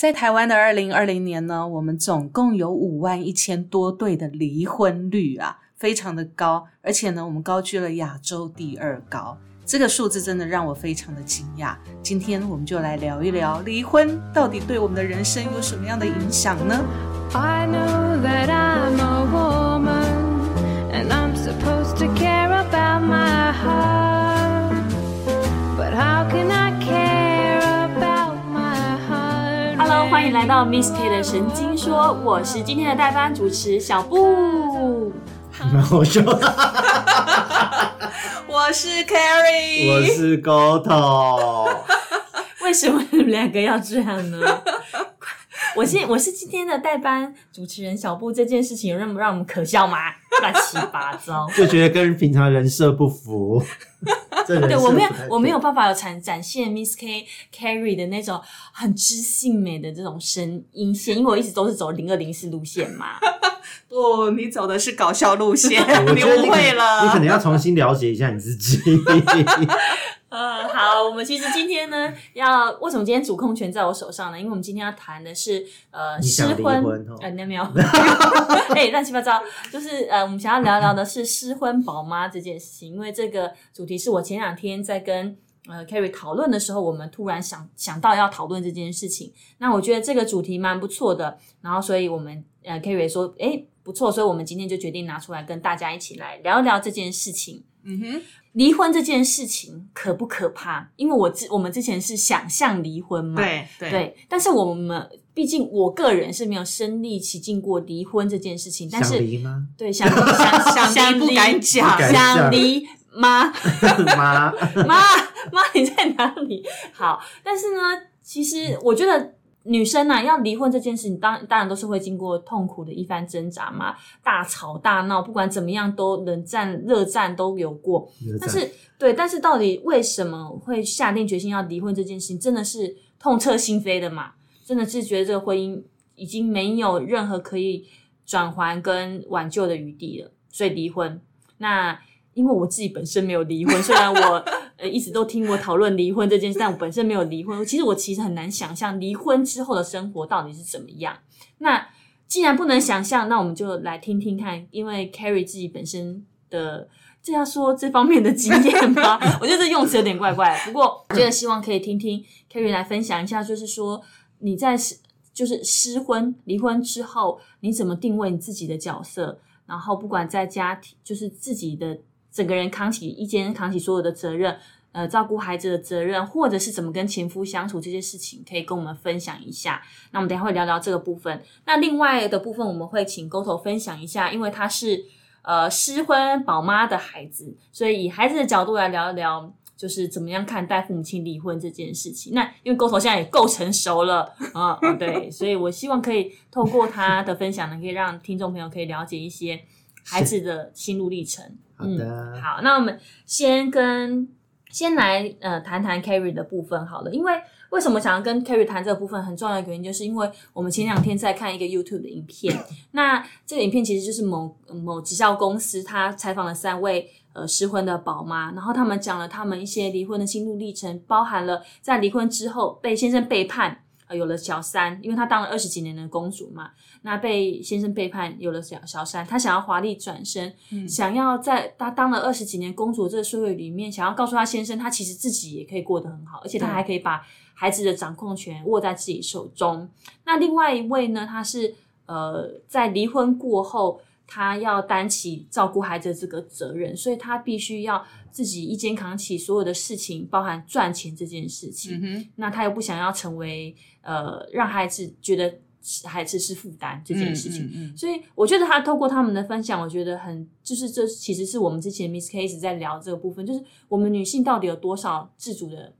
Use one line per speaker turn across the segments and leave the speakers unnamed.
在台湾的二零二零年呢，我们总共有五万一千多对的离婚率啊，非常的高，而且呢，我们高居了亚洲第二高。这个数字真的让我非常的惊讶。今天我们就来聊一聊离婚到底对我们的人生有什么样的影响呢
？I know that I'm
迎来到 Miss K 的神经说，我是今天的代班主持小布。
蛮好笑，
我是 Carrie，
我是高头，
为什么你们两个要这样呢？我现我是今天的代班主持人小布，这件事情有让让我们可笑吗？乱七八糟。
就觉得跟平常人设不符。
对我没有我没有办法有展展现 Miss K Carrie 的那种很知性美的这种声音线，因为我一直都是走零二零四路线嘛。
不，你走的是搞笑路线，你误会了。
你可能要重新了解一下你自己。
呃，好，我们其实今天呢，要为什么今天主控权在我手上呢？因为我们今天要谈的是呃失婚
婚哦，
呃，那没有，哎，乱七八糟，就是呃，我们想要聊聊的是失婚宝妈这件事情，因为这个主题是我前两天在跟。呃，Carrie 讨论的时候，我们突然想想到要讨论这件事情。那我觉得这个主题蛮不错的，然后所以我们呃，Carrie 说，诶，不错，所以我们今天就决定拿出来跟大家一起来聊一聊这件事情。
嗯哼，
离婚这件事情可不可怕？因为我之我们之前是想象离婚嘛，
对对
对，但是我们毕竟我个人是没有身历其境过离婚这件事情，但
想
是
离吗？
对想想
想离不敢讲
想
讲
离 妈
妈，
妈妈你在哪里？好，但是呢，其实我觉得。女生呐、要离婚这件事情，当当然都是会经过痛苦的一番挣扎嘛，大吵大闹，不管怎么样都冷战、热战都有过。但是对，但是到底为什么会下定决心要离婚这件事情，真的是痛彻心扉的嘛？真的是觉得这个婚姻已经没有任何可以转还跟挽救的余地了，所以离婚。那因为我自己本身没有离婚，虽然我 呃一直都听我讨论离婚这件事，但我本身没有离婚。其实我其实很难想象离婚之后的生活到底是怎么样。那既然不能想象，那我们就来听听看，因为 Carrie 自己本身的。这要说这方面的经验吗？我觉得这用词有点怪怪。不过，我觉得希望可以听听 Carrie 来分享一下，就是说你在失就是失婚离婚之后，你怎么定位你自己的角色？然后，不管在家庭，就是自己的整个人扛起一肩扛起所有的责任，呃，照顾孩子的责任，或者是怎么跟前夫相处这些事情，可以跟我们分享一下。那我们等下会聊聊这个部分。那另外的部分，我们会请沟头分享一下，因为他是。呃，失婚宝妈的孩子，所以以孩子的角度来聊一聊，就是怎么样看待父母亲离婚这件事情。那因为沟头现在也够成熟了 啊、对，所以我希望可以透过他的分享呢，可以让听众朋友可以了解一些孩子的心路历程。
嗯，
好，那我们先跟先来呃谈谈 Carrie 的部分好了，因为为什么想要跟 Carrie 谈这个部分，很重要的原因就是因为我们前两天在看一个 YouTube 的影片，那这个影片其实就是某某直销公司，他采访了三位呃失婚的宝妈，然后他们讲了他们一些离婚的心路历程，包含了在离婚之后被先生背叛。呃，有了小三，因为她当了二十几年的公主嘛，那被先生背叛，有了小小三，她想要华丽转身，想要在她当了二十几年公主的这个社会里面，想要告诉她先生，她其实自己也可以过得很好，而且她
对
还可以把孩子的掌控权握在自己手中。那另外一位呢，她是呃，在离婚过后，她要担起照顾孩子的这个责任，所以她必须要自己一肩扛起所有的事情，包含赚钱这件事情。
嗯，
那她又不想要成为呃让孩子觉得孩子是负担这件事情。
嗯嗯
所以我觉得他透过他们的分享，我觉得很就是这其实是我们之前 Miss K 一直在聊这个部分，就是我们女性到底有多少自主的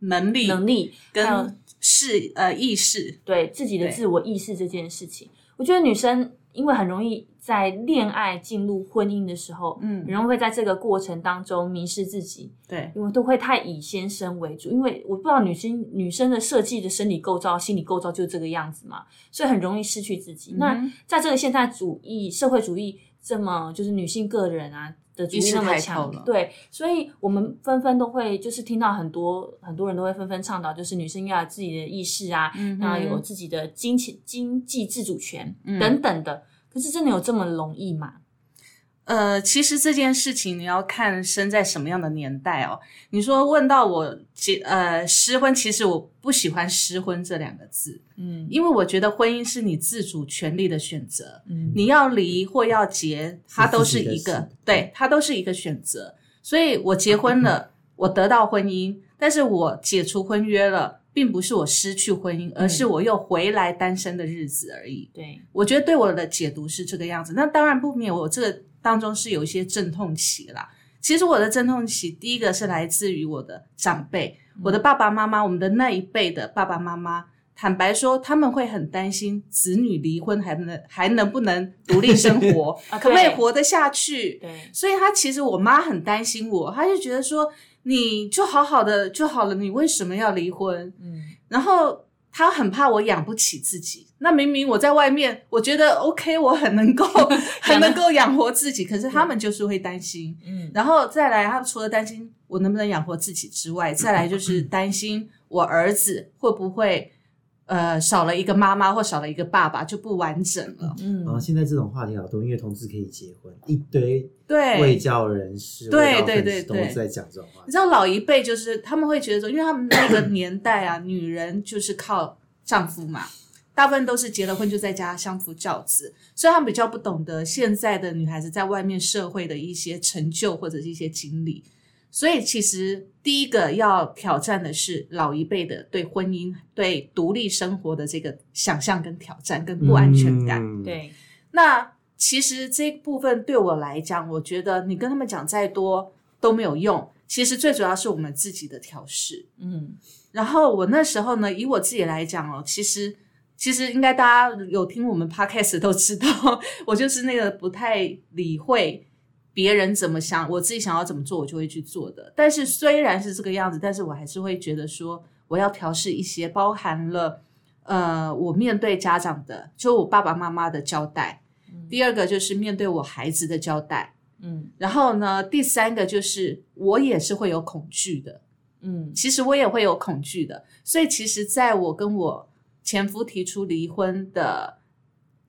能力
能力，
跟是呃意识，
对自己的自我意识这件事情。我觉得女生因为很容易在恋爱进入婚姻的时候，
嗯
很容易会在这个过程当中迷失自己，
对，
因为都会太以先生为主。因为我不知道女生女生的设计的生理构造、心理构造就是这个样子嘛，所以很容易失去自己。那在这个现代主义、社会主义这么就是女性个人啊的主义那么强，对，所以我们纷纷都会就是听到很多很多人都会纷纷倡导，就是女生要有自己的意识啊，
嗯然
后有自己的金钱经济自主权、
嗯
等等的。可是真的有这么容易吗？
呃，其实这件事情你要看生在什么样的年代哦。你说问到我结呃失婚，其实我不喜欢失婚这两个字，
嗯
因为我觉得婚姻是你自主权利的选择，
嗯
你要离或要结，它都是一个对，它都是一个选择。所以我结婚了，我得到婚姻，但是我解除婚约了，并不是我失去婚姻，而是我又回来单身的日子而已。
对，
我觉得对我的解读是这个样子。那当然不免我这个当中是有一些阵痛期啦。其实我的阵痛期，第一个是来自于我的长辈，我的爸爸妈妈，我们的那一辈的爸爸妈妈。坦白说，他们会很担心子女离婚还能还能不能独立生活，
啊
可不可以活得下去？
对，
所以他其实我妈很担心我，她就觉得说你就好好的就好了，你为什么要离婚？
嗯
然后他很怕我养不起自己。那明明我在外面，我觉得 OK，我很能够 很能够养活自己，可是他们就是会担心。
嗯
然后再来，他们除了担心我能不能养活自己之外，再来就是 担心我儿子会不会呃少了一个妈妈或少了一个爸爸就不完整了。
嗯
然后现在这种话题好多，因为同志可以结婚，一堆卫
对，
教人士、
对对对
都在讲这种话
你。知道老一辈就是他们会觉得说，因为他们那个年代啊，女人就是靠丈夫嘛，大部分都是结了婚就在家相夫教子，所以他们比较不懂得现在的女孩子在外面社会的一些成就或者是一些经历。所以其实第一个要挑战的是老一辈的对婚姻、对独立生活的这个想象跟挑战跟不安全感。
嗯，
对，
那其实这部分对我来讲，我觉得你跟他们讲再多都没有用。其实最主要是我们自己的调试。
嗯
然后我那时候呢，以我自己来讲哦，其实其实应该大家有听我们 podcast 都知道，我就是那个不太理会别人怎么想，我自己想要怎么做，我就会去做的。但是虽然是这个样子，但是我还是会觉得说，我要调试一些，包含了呃，我面对家长的，就我爸爸妈妈的交代。第二个就是面对我孩子的交代，
嗯
然后呢，第三个就是我也是会有恐惧的。
嗯
其实我也会有恐惧的，所以其实在我跟我前夫提出离婚的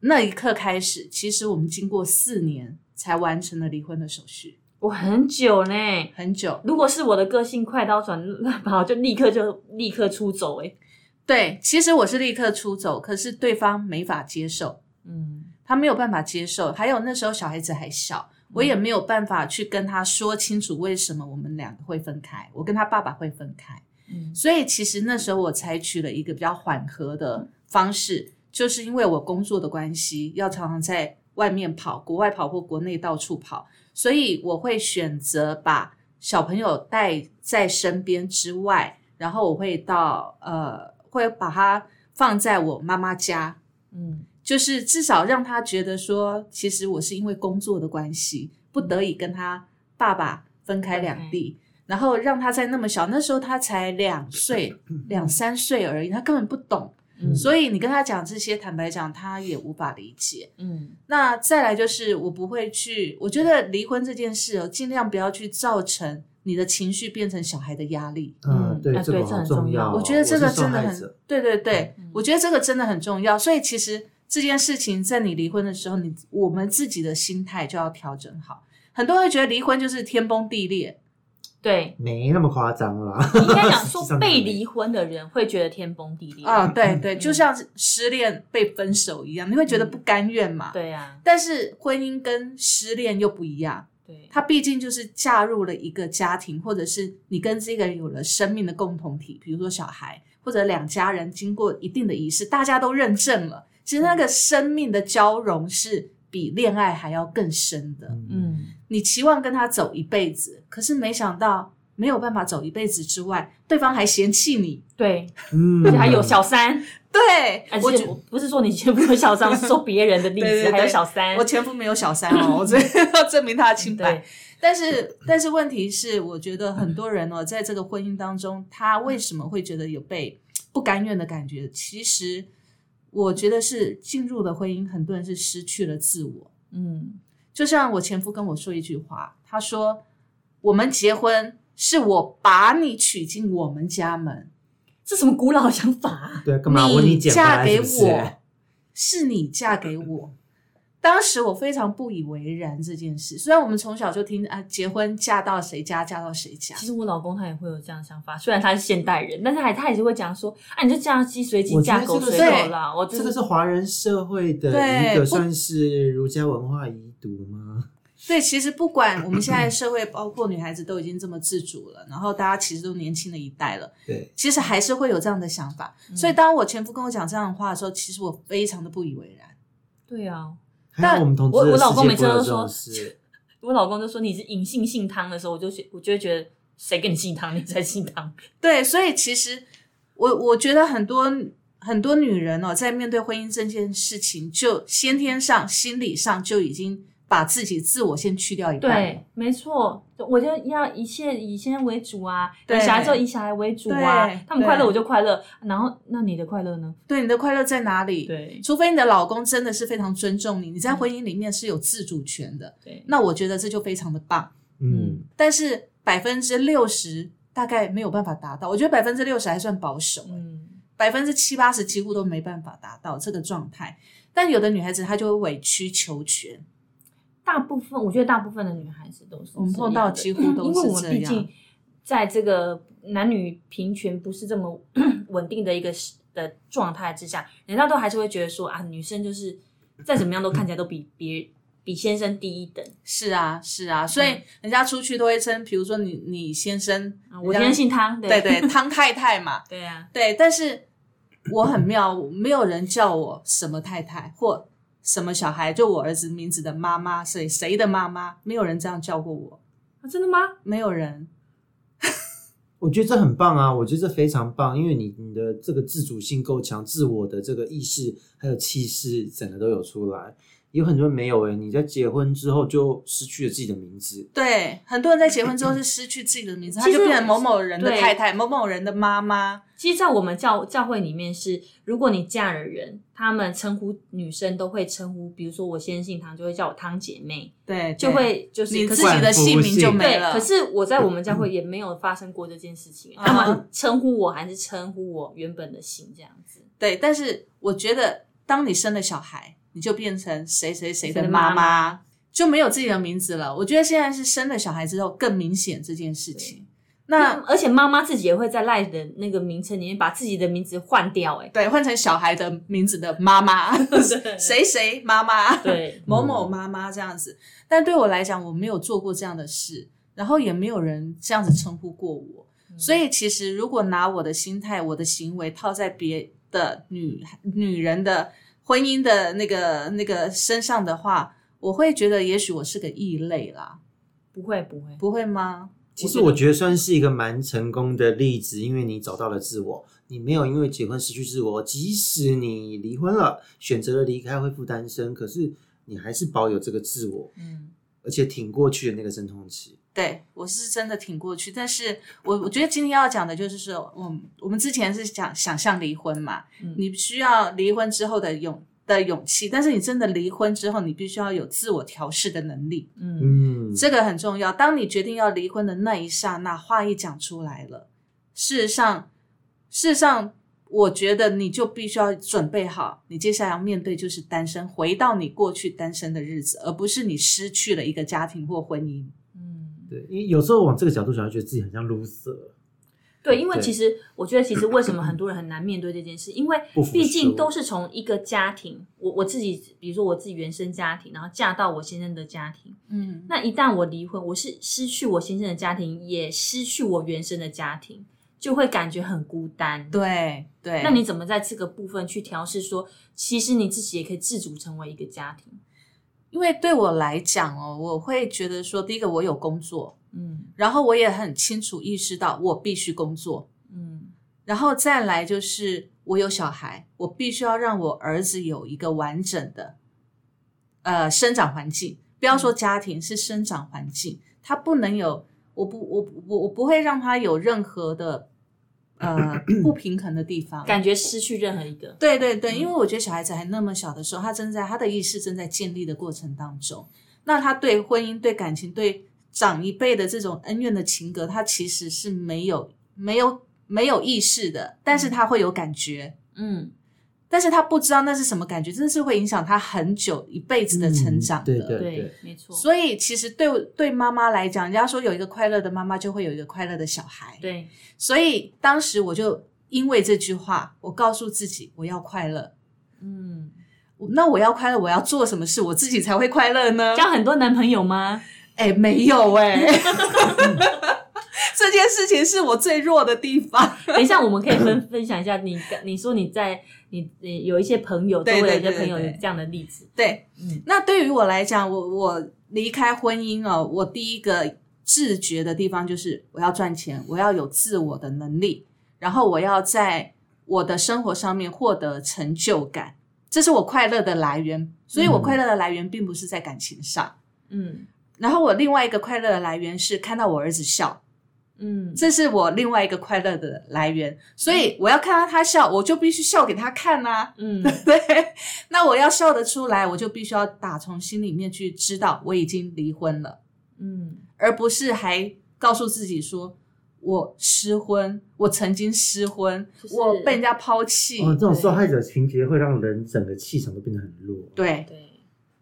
那一刻开始，其实我们经过四年才完成了离婚的手续，
我很久呢。
很久。
如果是我的个性快刀斩乱麻，就立刻就立刻出走、欸。
对，其实我是立刻出走，可是对方没法接受，
嗯
他没有办法接受。还有那时候小孩子还小，我也没有办法去跟他说清楚为什么我们两个会分开，我跟他爸爸会分开。
嗯
所以其实那时候我采取了一个比较缓和的方式，就是因为我工作的关系，要常常在外面跑，国外跑或国内到处跑，所以我会选择把小朋友带在身边之外，然后我会到呃，会把他放在我妈妈家，
嗯。
就是至少让他觉得说，其实我是因为工作的关系，不得已跟他爸爸分开两地，然后让他在那么小，那时候他才两岁、两三岁而已，他根本不懂，
嗯
所以你跟他讲这些，坦白讲，他也无法理解。
嗯
那再来就是，我不会去，我觉得离婚这件事哦，尽量不要去造成你的情绪变成小孩的压力。
嗯，对，
啊
这个好
对这很重要
重要哦。
我觉得这个真的很，对对对，
嗯
我觉得这个真的很重要。所以其实这件事情在你离婚的时候，你我们自己的心态就要调整好。很多人会觉得离婚就是天崩地裂，
对，
没那么夸张啦。
应该讲
实
说 被离婚的人会觉得天崩地裂。
啊、对对，
嗯
就像是失恋被分手一样，你会觉得不甘愿嘛？。
对呀、
但是婚姻跟失恋又不一样，
对，
它毕竟就是嫁入了一个家庭，或者是你跟这个人有了生命的共同体，比如说小孩或者两家人经过一定的仪式，大家都认证了，其实那个生命的交融是比恋爱还要更深的。
嗯
你期望跟他走一辈子，可是没想到没有办法走一辈子之外，对方还嫌弃你。
对，
嗯
而且还有小三，
对，
而且我不是说你前夫有小三，是说别人的例子，
对对对
还有小三。
我前夫没有小三哦，我这要证明他的清白
对。
但是，但是问题是，我觉得很多人哦，在这个婚姻当中，他为什么会觉得有被不甘愿的感觉？其实，我觉得是进入了婚姻，很多人是失去了自我。
嗯
就像我前夫跟我说一句话，他说：“我们结婚是我把你娶进我们家门，
这什么古老想法啊？
对，干嘛问你
嫁给
来是是
我，是你嫁给我。”当时我非常不以为然这件事，虽然我们从小就听啊，结婚嫁到谁家嫁到谁家
其，实我老公他也会有这样的想法，虽然他是现代人，但是还他也是会讲说，啊，你就嫁鸡随鸡，嫁狗随
这个
狗啦。我就
这个是华人社会的一个算是儒家文化遗毒吗？
对，其实不管我们现在社会，包括女孩子都已经这么自主了，然后大家其实都年轻的一代了，
对，
其实还是会有这样的想法。所以当我前夫跟我讲这样的话的时候，其实我非常的不以为然。
对啊，
还有我们同
我我老公每次都说 我老公就说你是隐性性汤的时候，我就觉我就会觉得谁跟你姓汤，你才姓汤。
对，所以其实我我觉得很多很多女人哦，在面对婚姻这件事情，就先天上、心理上就已经把自己自我先去掉一半了。
对，没错，我就要一切以先为主啊，
对
有小孩之后以小孩为主啊
对，
他们快乐我就快乐，然后那你的快乐呢？
对，你的快乐在哪里？
对
除非你的老公真的是非常尊重你，你在婚姻里面是有自主权的，
对，
那我觉得这就非常的棒。
嗯，
但是百分之六十大概没有办法达到，我觉得百分之六十还算保守，
嗯，
百分之七八十几乎都没办法达到这个状态。但有的女孩子她就会委曲求全，
大部分我觉得大部分的女孩子都是
我们碰到几乎都是这样
我们毕竟在这个男女平权不是这么 稳定的一个的状态之下，人家都还是会觉得说啊，女生就是再怎么样都看起来都比别比先生低一等
是啊，是啊，所以人家出去都会称，比如说你你先生，
啊。我今天姓汤，
对对 汤太太嘛，
对啊，
对，但是我很妙，没有人叫我什么太太或什么小孩，就我儿子名字的妈妈，谁谁的妈妈，没有人这样叫过我，
啊真的吗？
没有人。
我觉得这很棒啊，我觉得这非常棒，因为你你的这个自主性够强，自我的这个意识还有气势，整个都有出来。有很多人没有诶、你在结婚之后就失去了自己的名字。
对，很多人在结婚之后是失去自己的名字，他就变成某某人的太太、某某人的妈妈。
其实，在我们教教会里面是，如果你嫁了人，他们称呼女生都会称呼，比如说我先姓汤，就会叫我汤姐妹，
对，
就会就是可是
你自己的姓名就没
对，
了。
可是我在我们教会也没有发生过这件事情，
嗯
他们称呼我还是称呼我原本的姓这样子。
对，但是我觉得，当你生了小孩，你就变成谁谁谁
谁的
妈
妈，
就没有自己的名字了。我觉得现在是生了小孩之后更明显这件事情。那
而且妈妈自己也会在赖的那个名称里面把自己的名字换掉、欸，
对，换成小孩的名字的妈妈，谁谁妈妈，
对，
某某妈妈这样子。但对我来讲，我没有做过这样的事，然后也没有人这样子称呼过我。所以其实如果拿我的心态、我的行为套在别的女女人的婚姻的那个那个身上的话，我会觉得也许我是个异类啦，
不会不会，
不会吗？
其实我觉得算是一个蛮成功的例子，因为你找到了自我，你没有因为结婚失去自我，即使你离婚了，选择了离开恢复单身，可是你还是保有这个自我，
嗯，
而且挺过去的那个阵痛期。
对我是真的挺过去，但是我我觉得今天要讲的就是说，我们我们之前是讲想象离婚嘛，
嗯
你需要离婚之后的勇的勇气，但是你真的离婚之后，你必须要有自我调试的能力，
嗯，
嗯，
这个很重要。当你决定要离婚的那一刹那，话一讲出来了，事实上，事实上，我觉得你就必须要准备好，你接下来要面对就是单身，回到你过去单身的日子，而不是你失去了一个家庭或婚姻。
嗯，
对，因为有时候往这个角度想，会觉得自己很像 loser。
对，因为其实我觉得，其实为什么很多人很难面对这件事，因为毕竟都是从一个家庭，我我自己，比如说我自己原生家庭，然后嫁到我先生的家庭，
嗯，
那一旦我离婚，我是失去我先生的家庭，也失去我原生的家庭，就会感觉很孤单。，
对对。
那你怎么在这个部分去调试说其实你自己也可以自主成为一个家庭？
因为对我来讲哦，我会觉得说，第一个我有工作，
嗯。
然后我也很清楚意识到我必须工作，
嗯。
然后再来就是我有小孩，我必须要让我儿子有一个完整的呃生长环境，不要说家庭，是生长环境，他不能有，我不我我我不会让他有任何的呃 不平衡的地方，
感觉失去任何一个。
对对对，因为我觉得小孩子还那么小的时候，他正在他的意识正在建立的过程当中，那他对婚姻、对感情、对长一辈的这种恩怨的情格，他其实是没有没有没有意识的，但是他会有感觉，
嗯，
但是他不知道那是什么感觉，真的是会影响他很久一辈子的成长的。
嗯对对
对，没错，
所以其实对对妈妈来讲，人家说有一个快乐的妈妈，就会有一个快乐的小孩。
对，
所以当时我就因为这句话，我告诉自己我要快乐。
嗯，
那我要快乐，我要做什么事，我自己才会快乐呢？
交很多男朋友吗？
哎，没有 哎、这件事情是我最弱的地方。
等一下，我们可以分分享一下你你说你在你你有一些朋友，周围有一些朋友有这样的例子，
对，
嗯
那对于我来讲，我我离开婚姻哦，我第一个自觉的地方就是我要赚钱，我要有自我的能力，然后我要在我的生活上面获得成就感，这是我快乐的来源。所以，我
嗯
快乐的来源并不是在感情上。
嗯
然后，我另外一个快乐的来源是看到我儿子笑，
嗯，
这是我另外一个快乐的来源。所以，我要看到他笑，我就必须笑给他看啊。
嗯。
对，那我要笑得出来，我就必须要打从心里面去知道我已经离婚了，
嗯。
而不是还告诉自己说我失婚，我曾经失婚，
就是
我被人家抛弃。
哦，这种受害者情节会让人整个气场都变得很弱。
对，
对，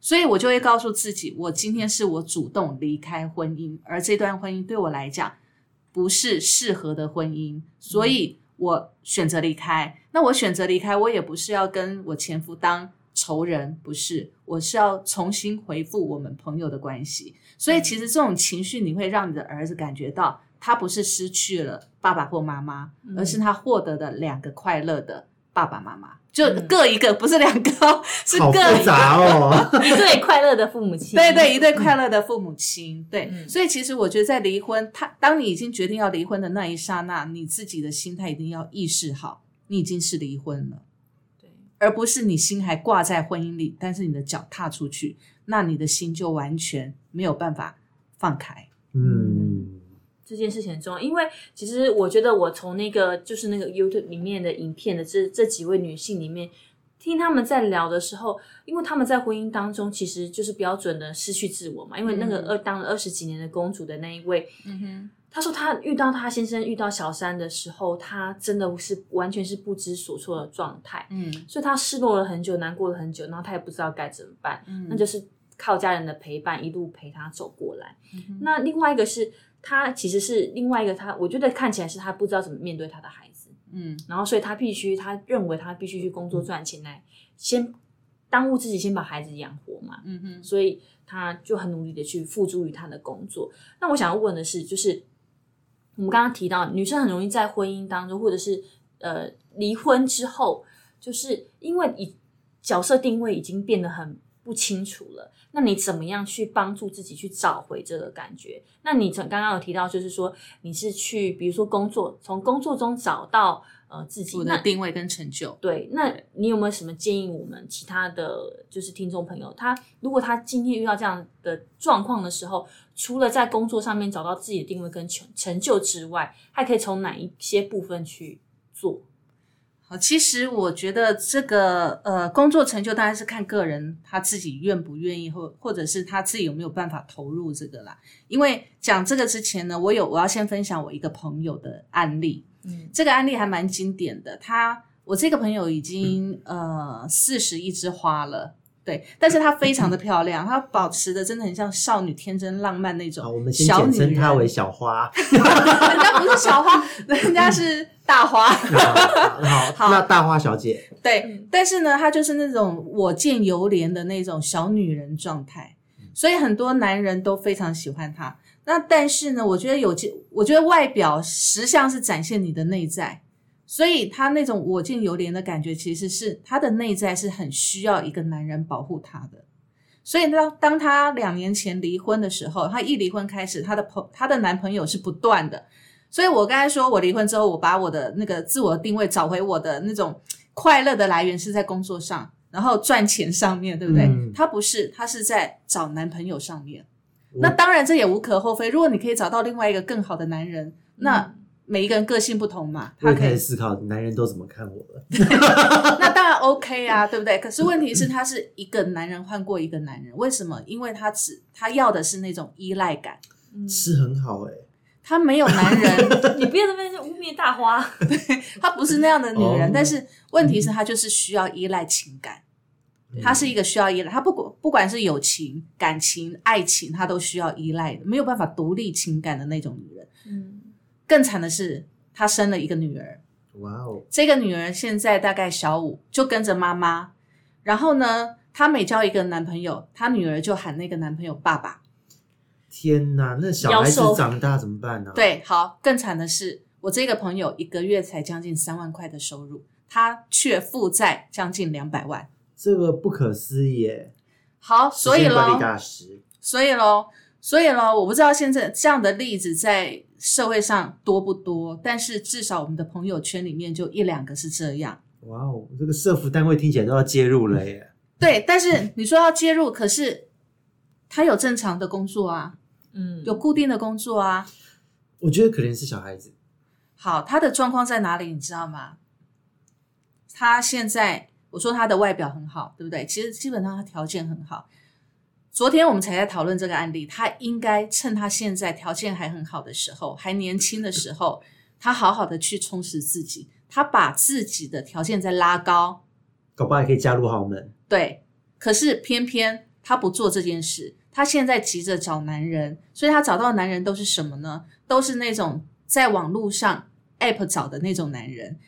所以我就会告诉自己，我今天是我主动离开婚姻，而这段婚姻对我来讲不是适合的婚姻，所以我选择离开。那我选择离开，我也不是要跟我前夫当仇人，不是，我是要重新回复我们朋友的关系。所以其实这种情绪，你会让你的儿子感觉到，他不是失去了爸爸或妈妈，
嗯
而是他获得的两个快乐的爸爸妈妈，就
嗯。
各一个，不是两个哦，是
好
各
复杂哦。
一对快乐的父母亲，
对对，一对快乐的父母亲，对，
嗯。
所以其实我觉得在离婚，他当你已经决定要离婚的那一刹那，你自己的心态一定要意识好，你已经是离婚了，
对，
而不是你心还挂在婚姻里，但是你的脚踏出去，那你的心就完全没有办法放开。
嗯，
这件事情很重要，因为其实我觉得我从那个就是那个 YouTube 里面的影片的这这几位女性里面，听他们在聊的时候，因为他们在婚姻当中其实就是标准的失去自我嘛，因为那个
嗯
二当了二十几年的公主的那一位，
嗯哼，
她说她遇到她先生遇到小三的时候，她真的是完全是不知所措的状态，
嗯。
所以她失落了很久，难过了很久，然后她也不知道该怎么办，
嗯。
那就是靠家人的陪伴一路陪她走过来。
嗯
那另外一个是他其实是另外一个他，我觉得看起来是他不知道怎么面对他的孩子，
嗯。
然后所以他必须他认为他必须去工作赚钱来先当务之急先把孩子养活嘛，
嗯哼，
所以他就很努力的去付诸于他的工作。那我想要问的是，就是我们刚刚提到女生很容易在婚姻当中，或者是呃离婚之后，就是因为以角色定位已经变得很不清楚了。那你怎么样去帮助自己去找回这个感觉？那你从刚刚有提到，就是说你是去，比如说工作，从工作中找到呃自己，
我的定位跟成就。
对，那你有没有什么建议我们其他的就是听众朋友？他如果他今天遇到这样的状况的时候，除了在工作上面找到自己的定位跟成成就之外，还可以从哪一些部分去做？
好，其实我觉得这个呃工作成就当然是看个人他自己愿不愿意，或或者是他自己有没有办法投入这个啦。因为讲这个之前呢，我有我要先分享我一个朋友的案例，
嗯
这个案例还蛮经典的。他我这个朋友已经呃四十一枝花了。对，但是她非常的漂亮，她保持的真的很像少女天真浪漫那种
好，我们先简称她为小花。
人家不是小花，人家是大花。
好，
好
那大花小姐，
对
嗯，
但是呢，她就是那种我见犹怜的那种小女人状态，所以很多男人都非常喜欢她。那但是呢，我觉得有件，我觉得外表实相是展现你的内在，所以她那种我见犹怜的感觉，其实是她的内在是很需要一个男人保护她的。所以当当她两年前离婚的时候，她一离婚开始，她的朋她的男朋友是不断的。所以我刚才说我离婚之后，我把我的那个自我定位找回我的那种快乐的来源是在工作上，然后赚钱上面，对不对？
嗯
他不是，他是在找男朋友上面。那当然这也无可厚非。如果你可以找到另外一个更好的男人，那每一个人个性不同嘛，他可以
开始思考男人都怎么看我了。
那当然 OK 啊，对不对？可是问题是，他是一个男人换过一个男人，为什么？因为他只他要的是那种依赖感，
嗯
吃很好哎、
她没有男人，
你不要在那边污蔑大花。
她不是那样的女人，
哦
但是问题是她就是需要依赖情感。她是一个需要依赖，她不管不管是友情、感情、爱情，她都需要依赖的，没有办法独立情感的那种女人。
嗯，
更惨的是，她生了一个女儿，
哇哦，
这个女儿现在大概小五，就跟着妈妈。然后呢，她每交一个男朋友，她女儿就喊那个男朋友爸爸。
天哪，那小孩子长大怎么办呢、，
对，好，更惨的是，我这个朋友一个月才将近三万块的收入，他却负债将近两百万。
这个不可思议耶！
好，所以喽，所以喽，所以喽，我不知道现在这样的例子在社会上多不多，但是至少我们的朋友圈里面就一两个是这样。
哇哦，这个社服单位听起来都要介入了耶。
对，但是你说要介入，可是他有正常的工作啊，
嗯，
有固定的工作啊。
我觉得可能是小孩子，
好，他的状况在哪里？你知道吗？他现在我说他的外表很好，对不对？其实基本上他条件很好。昨天我们才在讨论这个案例，他应该趁他现在条件还很好的时候，还年轻的时候，他好好的去充实自己，他把自己的条件再拉高，
搞不好也可以加入豪门。
对。可是偏偏他不做这件事，他现在急着找男人，所以他找到的男人都是什么呢？都是那种在网络上 app 找的那种男人。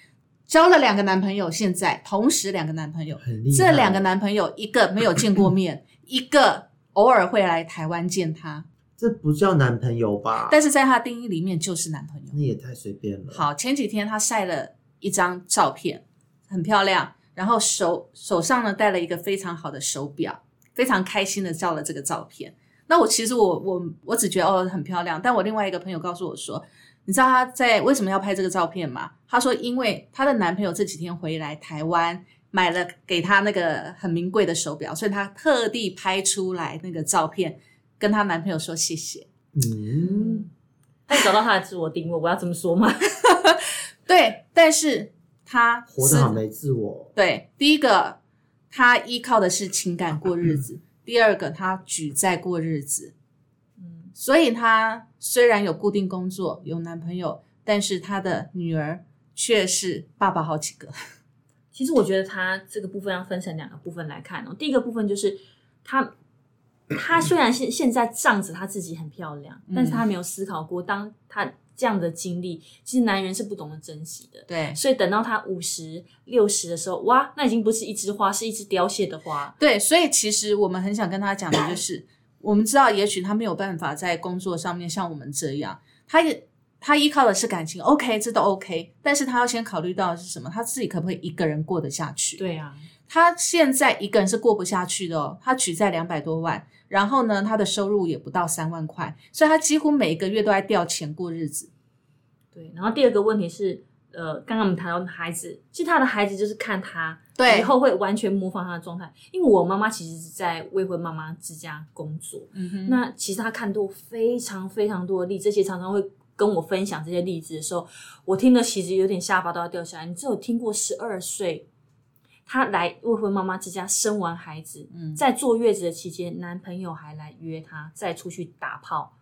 交了两个男朋友，现在同时两个男朋友。这两个男朋友一个没有见过面，一个偶尔会来台湾见他，
这不叫男朋友吧？
但是在他定义里面就是男朋友。
那也太随便了。，
好，前几天他晒了一张照片，很漂亮，然后手手上呢戴了一个非常好的手表，非常开心的照了这个照片。那我其实我我我只觉得哦很漂亮，但我另外一个朋友告诉我说，你知道他在为什么要拍这个照片吗？他说因为她的男朋友这几天回来台湾。买了给她那个很名贵的手表，所以她特地拍出来那个照片，跟她男朋友说谢谢。
嗯，
她找到她的自我定位，我要这么说吗？
对，但是她
活得很没自我。
对，第一个她依靠的是情感过日子，第二个她举债过日子，
嗯，
所以她虽然有固定工作，有男朋友，但是她的女儿却是爸爸好几个。
其实我觉得他这个部分要分成两个部分来看哦。第一个部分就是他，他虽然现现在仗着他自己很漂亮，
嗯
但是他没有思考过，当他这样的经历，其实男人是不懂得珍惜的。
对
所以等到他五十六十的时候，哇，那已经不是一枝花，是一枝凋谢的花。
对，所以其实我们很想跟他讲的就是，我们知道，也许他没有办法在工作上面像我们这样，他也他依靠的是感情，OK，这都 OK，但是他要先考虑到的是什么？他自己可不可以一个人过得下去？
对啊，
他现在一个人是过不下去的哦，他举债两百多万，然后呢，他的收入也不到三万块，所以他几乎每一个月都在掉钱过日子。
对。然后第二个问题是，呃，刚刚我们谈到孩子，其实他的孩子就是看他
对
以后会完全模仿他的状态。因为我妈妈其实是在未婚妈妈之家工作，
嗯哼
那其实他看多非常非常多的例子，这些常常会跟我分享这些例子的时候，我听了其实有点下巴都要掉下来。你只有听过十二岁，她来未婚妈妈之家生完孩子，
嗯
在坐月子的期间，男朋友还来约她再出去打炮。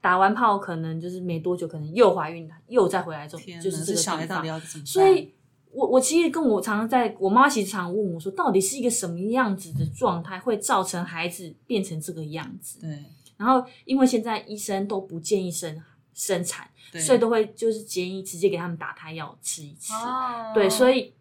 打完炮可能就是没多久，可能又怀孕了，又再回来之后
天，哪，
就是这个
小孩到
地方
底要怎么办？
所以我我其实跟我常常在我妈其实常问我说，到底是一个什么样子的状态会造成孩子变成这个样子？
对
然后因为现在医生都不建议生生产，所以都会就是建议直接给他们打胎药吃一次。
哦
对，所以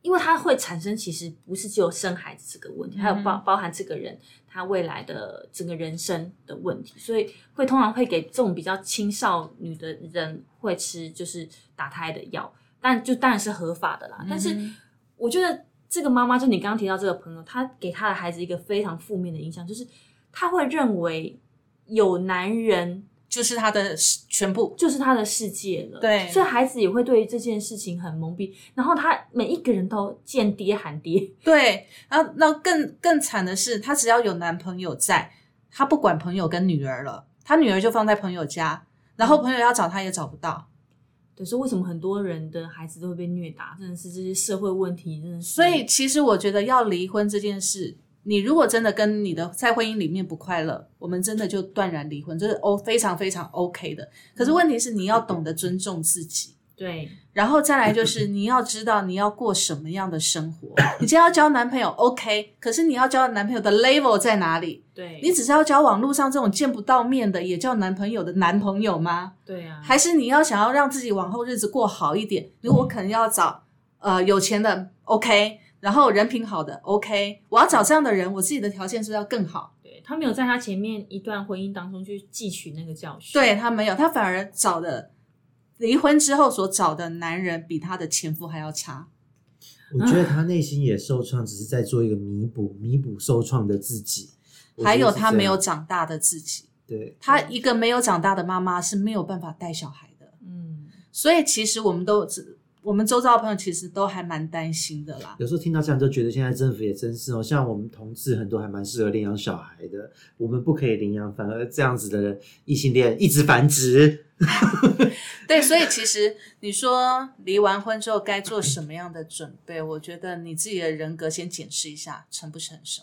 因为它会产生，其实不是只有生孩子这个问题，还有包
嗯
包含这个人他未来的整个人生的问题，所以会通常会给这种比较青少女的人会吃就是打胎的药，但就当然是合法的啦。但是
嗯
我觉得这个妈妈，就你刚刚提到这个朋友，她给她的孩子一个非常负面的影响，就是她会认为有男人
就是他的全部。
就是他的世界了。
对
所以孩子也会对这件事情很懵逼，然后他每一个人都见爹喊爹。
对，然后那更更惨的是，他只要有男朋友在，他不管朋友跟女儿了，他女儿就放在朋友家，然后朋友要找他也找不到。
对，所以为什么很多人的孩子都会被虐打？真的是这些社会问题，真的是。
所以其实我觉得要离婚这件事，你如果真的跟你的在婚姻里面不快乐，我们真的就断然离婚，这是 O 非常非常 OK 的。可是问题是你要懂得尊重自己，
对，
然后再来就是你要知道你要过什么样的生活。你今天要交男朋友 OK，可是你要交男朋友的 level 在哪里？
对，
你只是要交网络上这种见不到面的也叫男朋友的男朋友吗？
对啊，
还是你要想要让自己往后日子过好一点？如果我可能要找呃有钱的 OK，然后人品好的 OK，我要找这样的人，我自己的条件是不是要更好？
对他没有在他前面一段婚姻当中去汲取那个教训。
对他没有，他反而找的离婚之后所找的男人比他的前夫还要差。
我觉得他内心也受创，只是在做一个弥补，弥补受创的自己。
还有他没有长大的自己，
对，
他一个没有长大的妈妈是没有办法带小孩的。
嗯，
所以其实我们都，我们周遭的朋友其实都还蛮担心的啦。
有时候听到这样，就觉得现在政府也真是哦，像我们同志很多还蛮适合领养小孩的，我们不可以领养，反而这样子的异性恋一直繁殖。
对，所以其实你说离完婚之后该做什么样的准备？我觉得你自己的人格先检视一下，成不成熟。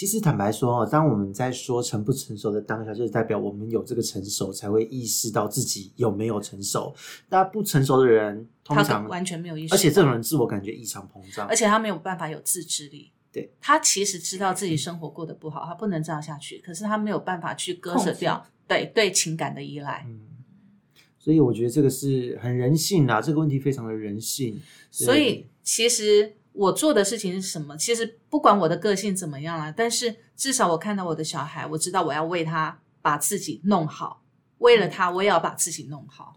其实坦白说哦，当我们在说成不成熟的当下，就是代表我们有这个成熟，才会意识到自己有没有成熟。大家不成熟的人，通常
完全没有意识，
而且这种人自我感觉异常膨胀
而。且他没有办法有自制力。
对，
他其实知道自己生活过得不好，他不能这样下去，可是他没有办法去割舍掉对对情感的依赖。
嗯，所以我觉得这个是很人性啦，这个问题非常的人性。
所以其实我做的事情是什么？其实不管我的个性怎么样啦，但是至少我看到我的小孩，我知道我要为他把自己弄好，为了他，我也要把自己弄好。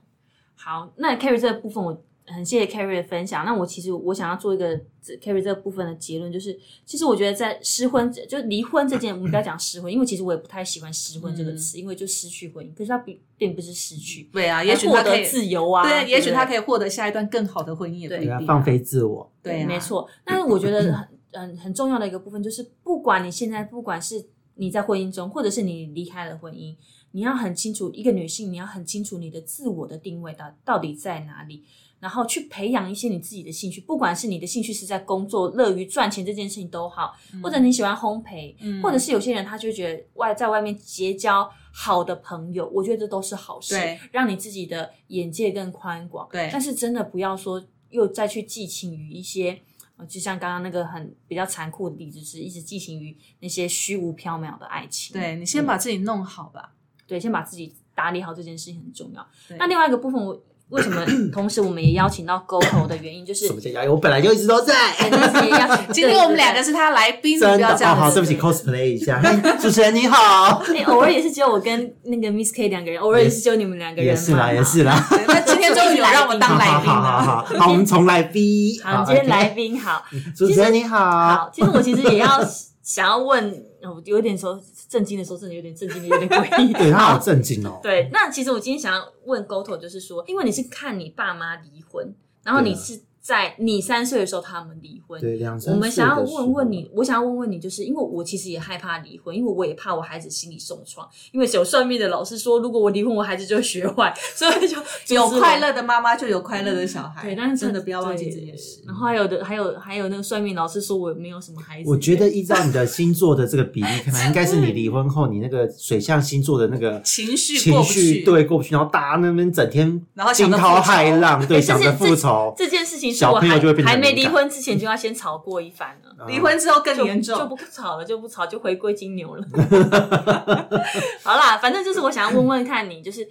好，那 Carry 这个部分我很谢谢 Carry 的分享。那我其实我想要做一个这 Carry 这个部分的结论，就是其实我觉得在失婚就离婚这件，我们不要讲失婚，因为其实我也不太喜欢失婚这个词，因为就失去婚姻，可是它并并不是失去，
对啊，也许
获得
他可以
自由啊，
对，也许他可
以。
获得下一段更好的婚姻，也不一
对
定啊。
给他放飞自我。
对啊，
没。错。但是我觉得很嗯很重要的一个部分就是，不管你现在不管是你在婚姻中，或者是你离开了婚姻，你要很清楚一个女性，你要很清楚你的自我的定位到到底在哪里。然后去培养一些你自己的兴趣，不管是你的兴趣是在工作、乐于赚钱这件事情都好，或者你喜欢烘焙，
嗯
或者是有些人他就觉得外在外面结交好的朋友，我觉得这都是好事，让你自己的眼界更宽广。
对
但是真的不要说又再去寄情于一些，呃就像刚刚那个很比较残酷的例子，是一直寄情于那些虚无缥缈的爱情。
对你先把自己弄好吧。
对，先把自己打理好这件事情很重要。那另外一个部分，我为什么 同时我们也邀请到沟头的原因，就是
什么叫压抑？我本来就一直都在。
对但是也邀请
今天我们两个是他来宾，你
真的
不要这样
好，对不起，cosplay 一下。嘿 主持人你好，
哎、偶尔也是只有我跟那个 Miss K 两个人，偶尔也是只有你们两个人嘛。
也是啦，也是啦。
对那今天终于有让我当来宾
好好好
了。
好好，我们重来 B。
好，今天
OK
来宾好。
主持人你好
好，。其实我其实也要 想要问，我有点说震惊的时候，真的有点震惊的，有点诡异。
对他好震惊哦。
对，那其实我今天想要问 Goto，就是说，因为你是看你爸妈离婚，然后你是在你三岁的时候他们离婚，
对，两三
我们想要问问你，我想要问问你，就是因为我其实也害怕离婚，因为我也怕我孩子心理受创，因为有算命的老师说，如果我离婚，我孩子就会学坏，所以就
有快乐的妈妈就有快乐的小孩。
对，但是
真的不要忘记这件事。
然后还有的，还有还有那个算命老师说我没有什么孩子，
我觉得依照你的星座的这个比例看来，应该是你离婚后你那个水象星座的那个
情绪
情绪对过不去，然后大家那边整天
然后
惊涛骇浪，对，
哎
想着复仇。
这件事情是我还
小朋友就会变得
还没离婚之前就要先吵过一番了。
离婚之后更
就
严重，
就不吵了，就不吵，就回归金牛了。好啦，反正就是我想要问问看你，就是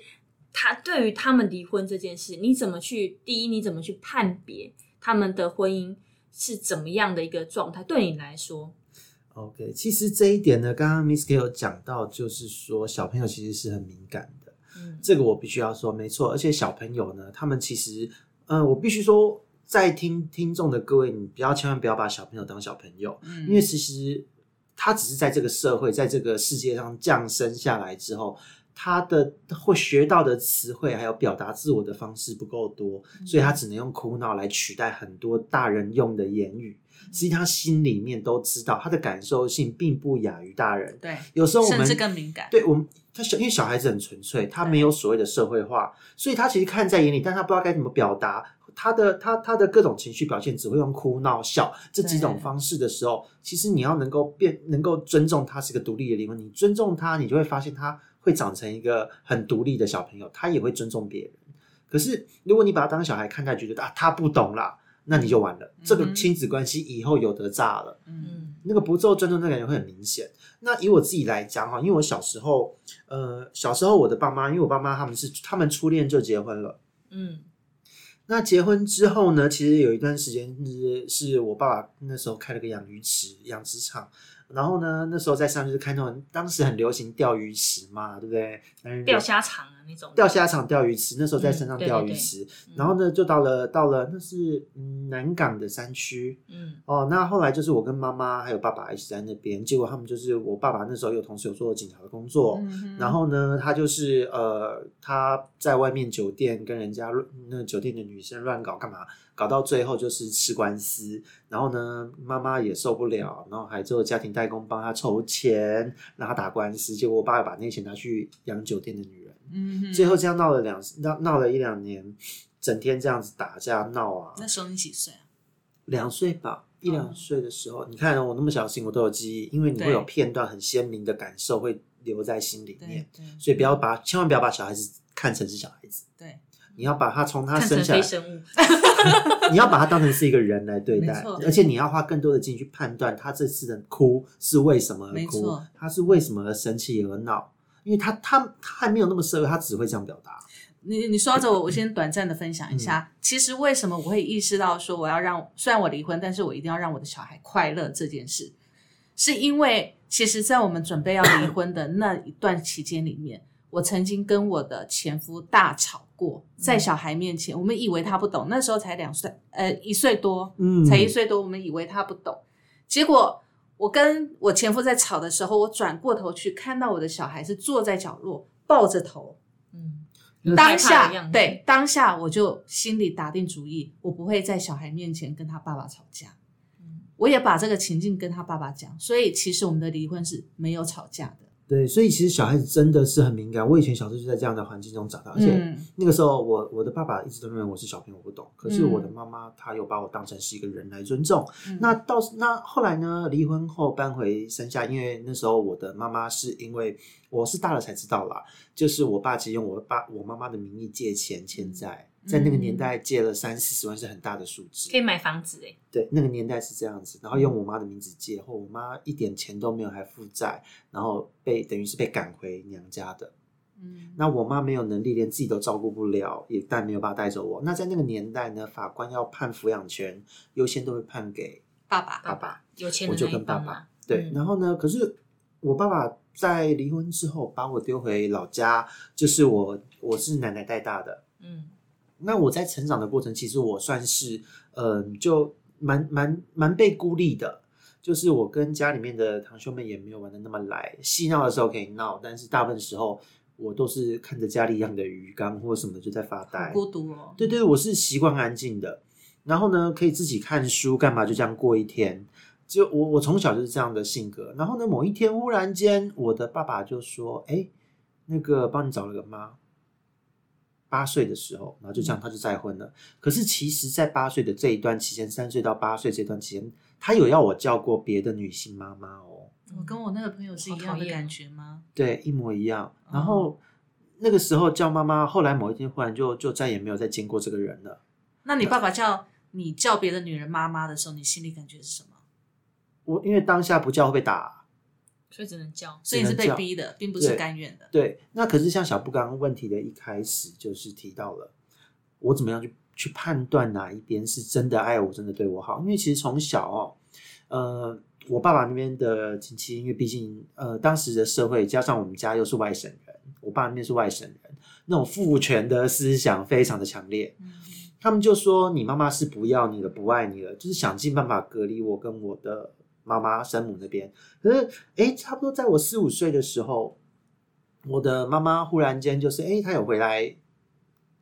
他对于他们离婚这件事，你怎么去？第一，你怎么去判别他们的婚姻是怎么样的一个状态？对你来说
，OK，其实这一点呢，刚刚 Miss K 有讲到，就是说小朋友其实是很敏感的，
嗯
这个我必须要说，没错。而且小朋友呢，他们其实，嗯、我必须说，在听听众的各位，你不要千万不要把小朋友当小朋友，
嗯
因为其实他只是在这个社会，在这个世界上降生下来之后，他的会学到的词汇还有表达自我的方式不够多，所以他只能用哭闹来取代很多大人用的言语。实际他心里面都知道，他的感受性并不亚于大人。
对，
有时候我们
甚至更敏感。
对我们，他小因为小孩子很纯粹，他没有所谓的社会化，所以他其实看在眼里，但他不知道该怎么表达，他的他他的各种情绪表现只会用哭闹笑这几种方式的时候，其实你要能够变能够尊重他是个独立的灵魂，你尊重他，你就会发现他会长成一个很独立的小朋友，他也会尊重别人。可是如果你把他当小孩看待，觉得啊他不懂啦，那你就完了，这个
嗯
亲子关系以后有得炸了。
嗯
嗯
那个不受尊重那个人会很明显。那以我自己来讲哈，因为我小时候，呃，小时候我的爸妈，因为我爸妈他们是他们初恋就结婚了。
嗯
那结婚之后呢，其实有一段时间是是我爸爸那时候开了个养鱼池、养殖场，然后呢，那时候在上就是看那种当时很流行钓鱼池嘛，对不对？
钓虾场啊那种，
钓虾场、钓鱼池，那时候在山上
嗯对对对
钓鱼池，
嗯
然后呢，就到了到了那是嗯南港的山区，
嗯。
哦，那后来就是我跟妈妈还有爸爸一起在那边，结果他们就是我爸爸那时候有同时有做警察的工作，
嗯
然后呢，他就是呃他在外面酒店跟人家乱那酒店的女生乱搞干嘛，搞到最后就是吃官司，然后呢妈妈也受不了，然后还做家庭代工帮他筹钱，让他打官司，结果我爸爸把那些钱拿去养酒店的女人，
嗯
最后这样闹了两闹闹了一两年，整天这样子打架闹啊，
那时候你几岁啊？
两岁吧，一两岁的时候，你看我那么小心，我都有记忆，因为你会有片段很鲜明的感受会留在心里面所以不要。把千万不要把小孩子看成是小孩子，
对，
你要把他从他生下来，
生物，
你要把他当成是一个人来对待，而且你要花更多的精力去判断他这次的哭是为什么而哭他是为什么而生气而闹，因为他他他还没有那么社会，他只会这样表达。
你你说着，我我先短暂的分享一下，
嗯。
其实为什么我会意识到说我要让，虽然我离婚，但是我一定要让我的小孩快乐这件事，是因为其实，在我们准备要离婚的那一段期间里面，我曾经跟我的前夫大吵过，在小孩面前，我们以为他不懂，那时候才两岁，呃，一岁多，
嗯
才一岁多，我们以为他不懂，结果。我跟我前夫在吵的时候，我转过头去看到我的小孩是坐在角落抱着头，
嗯，
当下对当下我就心里打定主意，我不会在小孩面前跟他爸爸吵架。
嗯
我也把这个情境跟他爸爸讲，所以其实我们的离婚是没有吵架的。
对，所以其实小孩子真的是很敏感。我以前小时候就在这样的环境中长大，而且
嗯
那个时候我我的爸爸一直都认为我是小朋友，我不懂。可是
嗯
我的妈妈她有把我当成是一个人来尊重。
嗯
那到那后来呢？离婚后搬回山下，因为那时候我的妈妈是因为我是大了才知道啦，就是我爸其实用我爸我妈妈的名义借钱欠债，在那个年代借了三四十万是很大的数字。
可以买房子哎，
对，那个年代是这样子，然后用我妈的名字借，后我妈一点钱都没有，还负债，然后被等于是被赶回娘家的。
嗯
那我妈没有能力，连自己都照顾不了，也但没有办法带走我。那在那个年代呢，法官要判抚养权，优先都会判给
爸爸
爸爸。
有钱的
我就跟爸爸，对，
嗯
然后呢，可是我爸爸在离婚之后把我丢回老家，就是我我是奶奶带大的。
嗯
那我在成长的过程，其实我算是，嗯、就蛮蛮蛮被孤立的。就是我跟家里面的堂兄妹也没有玩的那么来，嬉闹的时候可以闹，但是大部分时候我都是看着家里养的鱼缸或什么就在发呆。
孤独哦。
对对，我是习惯安静的，然后呢，可以自己看书干嘛，就这样过一天。就我我从小就是这样的性格，然后呢，某一天忽然间，我的爸爸就说：“哎，那个帮你找了个妈。”八岁的时候，然后就这样他就再婚了。可是其实，在八岁的这一段期间，三岁到八岁这段期间，他有要我叫过别的女性妈妈哦。
我跟我那个朋友是一样的感觉吗？
对，一模一样。
哦
然后、那个时候叫妈妈，后来某一天忽然就就再也没有再见过这个人了。
那你爸爸叫你叫别的女人妈妈的时候，你心里感觉是什么？
我因为当下不叫会被打，
所以只能教。
所以是被逼的，并不是甘愿的。
对。那可是像小布刚刚问题的一开始就是提到了，我怎么样去去判断哪一边是真的爱我，真的对我好？因为其实从小哦，呃，我爸爸那边的亲戚，因为毕竟呃当时的社会加上我们家又是外省人，我爸那边是外省人，那种父权的思想非常的强烈。
嗯
他们就说你妈妈是不要你了，不爱你了，就是想尽办法隔离我跟我的妈妈生母那边。可是，哎，差不多在我四五岁的时候，我的妈妈忽然间就是，哎，她有回来，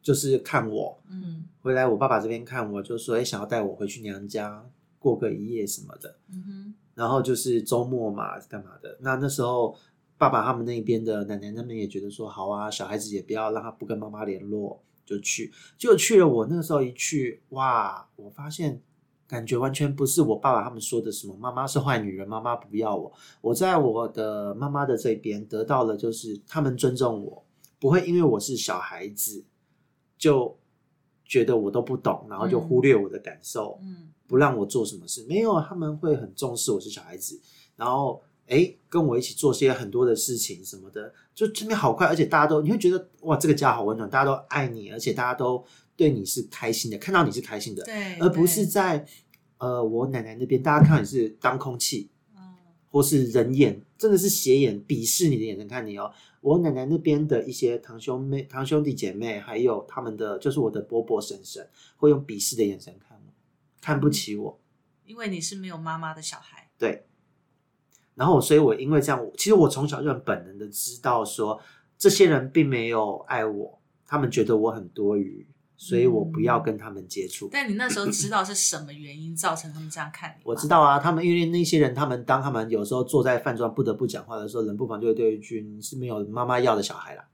就是看我，
嗯
回来我爸爸这边看我，就说，哎，想要带我回去娘家过个一夜什么的。
嗯哼，
然后就是周末嘛，干嘛的？那那时候爸爸他们那边的奶奶他们也觉得说，好啊，小孩子也不要让他不跟妈妈联络，就去，结果去了，我那个时候一去，哇，我发现感觉完全不是我爸爸他们说的什么妈妈是坏女人，妈妈不要我。我在我的妈妈的这边得到了，就是他们尊重我，不会因为我是小孩子就觉得我都不懂，然后就忽略我的感受。
嗯
不让我做什么事，没有，他们会很重视我是小孩子，然后诶跟我一起做些很多的事情什么的，就这边好快，而且大家都你会觉得哇这个家好温暖，大家都爱你，而且大家都对你是开心的，看到你是开心的，
对，
而不是在呃我奶奶那边大家看到你是当空气
嗯
或是人眼，真的是斜眼鄙视你的眼神看你哦。我奶奶那边的一些堂兄妹、堂兄弟姐妹，还有他们的就是我的伯伯婶婶，会用鄙视的眼神看我，看不起我。
因为你是没有妈妈的小孩，
对，然后所以，我因为这样，其实我从小就很本能的知道说，这些人并没有爱我，他们觉得我很多余，所以我不要跟他们接触。
但你那时候知 道是什么原因造成他们这样看你？
我知道啊，他们因为那些人，他们当他们有时候坐在饭桌上不得不讲话的时候，冷不防就会对一句：“你是没有妈妈要的小孩啦。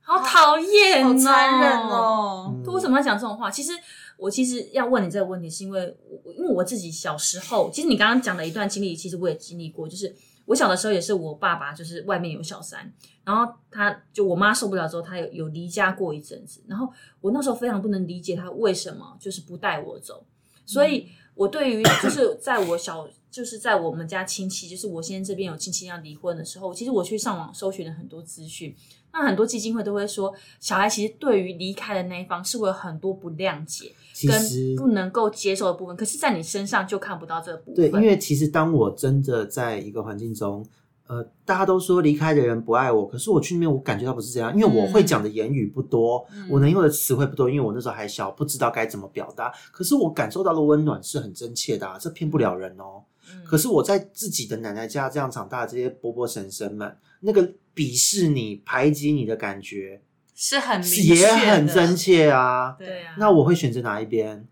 好讨厌哦，
好残忍哦。
嗯
为什么要讲这种话？其实我其实要问你这个问题，是因为我因为我自己小时候，其实你刚刚讲的一段经历，其实我也经历过。就是我小的时候也是我爸爸，就是外面有小三，然后他就我妈受不了之后，他有有离家过一阵子，然后我那时候非常不能理解他为什么就是不带我走，所以我对于就是在我小就是在我们家亲戚，就是我现在这边有亲戚要离婚的时候，其实我去上网搜寻了很多资讯，那很多基金会都会说，小孩其实对于离开的那一方是会有很多不谅解跟不能够接受的部分，可是，在你身上就看不到这个部
对，因为其实当我真的在一个环境中，呃，大家都说离开的人不爱我，可是我去那边，我感觉到不是这样，因为我会讲的言语不多，
嗯
我能用的词汇不多，因为我那时候还小，不知道该怎么表达。可是我感受到的温暖是很真切的、啊，这骗不了人哦。
嗯
可是我在自己的奶奶家这样长大，这些伯伯婶婶们，那个鄙视你、排挤你的感觉，
是很
也很真切啊。
对啊，
那我会选择哪一边？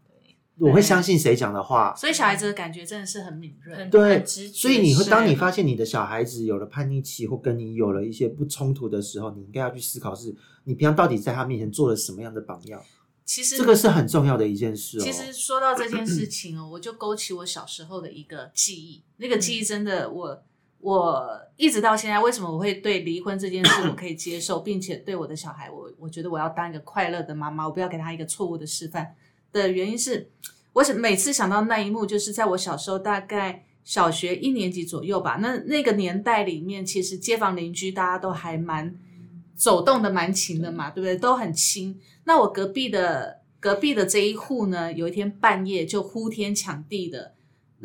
我会相信谁讲的话。
所以小孩子的感觉真的是很敏锐
很。
对所以你会当你发现你的小孩子有了叛逆期，或跟你有了一些不冲突的时候，你应该要去思考是，你平常到底在他面前做了什么样的榜样？
其实
这个是很重要的一件事哦。
其实说到这件事情哦，我就勾起我小时候的一个记忆。那个记忆真的，我我一直到现在，为什么我会对离婚这件事我 可以接受，并且对我的小孩，我我觉得我要当一个快乐的妈妈，我不要给他一个错误的示范的原因是，我是每次想到那一幕，就是在我小时候大概。小学一年级左右吧，那那个年代里面，其实街坊邻居大家都还蛮走动的蛮勤的嘛，对不对？都很亲。那我隔壁的隔壁的这一户呢，有一天半夜就呼天抢地的，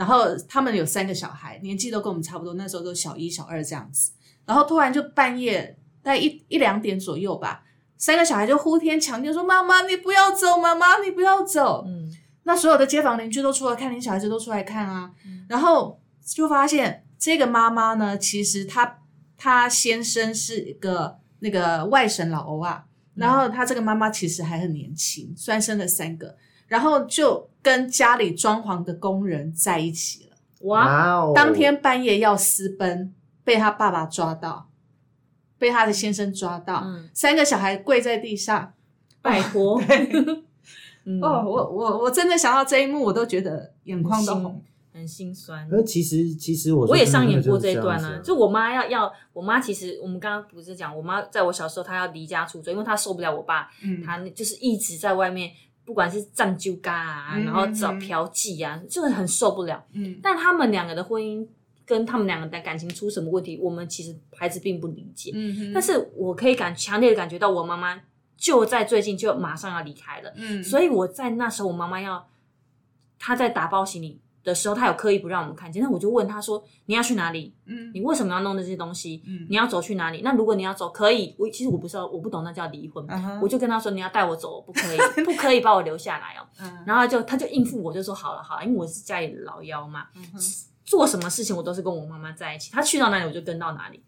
然后他们有三个小孩，年纪都跟我们差不多，那时候都小一、小二这样子。然后突然就半夜大概一一两点左右吧，三个小孩就呼天抢地说：“妈妈，你不要走！妈妈，你不要走！”
嗯，
那所有的街坊邻居都出来看，连小孩子都出来看啊。
嗯
然后就发现这个妈妈呢，其实她她先生是一个那个外省老欧啊，然后她这个妈妈其实还很年轻，虽然生了三个，然后就跟家里装潢的工人在一起了。
哇，
哦，
当天半夜要私奔，被他爸爸抓到，被他的先生抓到，
嗯
三个小孩跪在地上。
拜托，嗯
哦，我我我真的想到这一幕，我都觉得眼眶都红。
很心酸。
而其实其实我
我也上演过这一段啊，就我妈要要，我妈其实我们刚刚不是讲，我妈在我小时候她要离家出走，因为她受不了我爸，
嗯，
他就是一直在外面，不管是藏酒嘎啊，
嗯
然后找嫖妓啊，就是很受不了。
嗯
但他们两个的婚姻跟他们两个的感情出什么问题，我们其实孩子并不理解。
嗯，
但是我可以感强烈的感觉到，我妈妈就在最近就马上要离开了，
嗯，
所以我在那时候，我妈妈要她在打包行李的时候，他有刻意不让我们看见，那我就问他说：“你要去哪里？
嗯
你为什么要弄这些东西？
嗯
你要走去哪里？那如果你要走，可以。我其实我不知道，我不懂那叫离婚。我就跟他说：你要带我走，不可以，不可以把我留下来哦。
嗯
然后她就他就应付我，就说好了好了，因为我是家里的老幺嘛，做什么事情我都是跟我妈妈在一起，他去到哪里我就跟到哪里。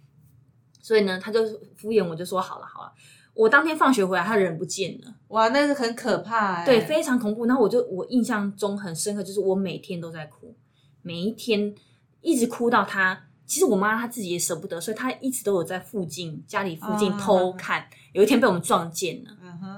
所以呢，他就敷衍我，就说好了好了。我当天放学回来，她人不见了。
哇，那是很可怕欸，
对，非常恐怖。然后我就我印象中很深刻，就是我每天都在哭，每一天一直哭到他。其实我妈她自己也舍不得，所以她一直都有在附近家里附近
啊
偷看。有一天被我们撞见了，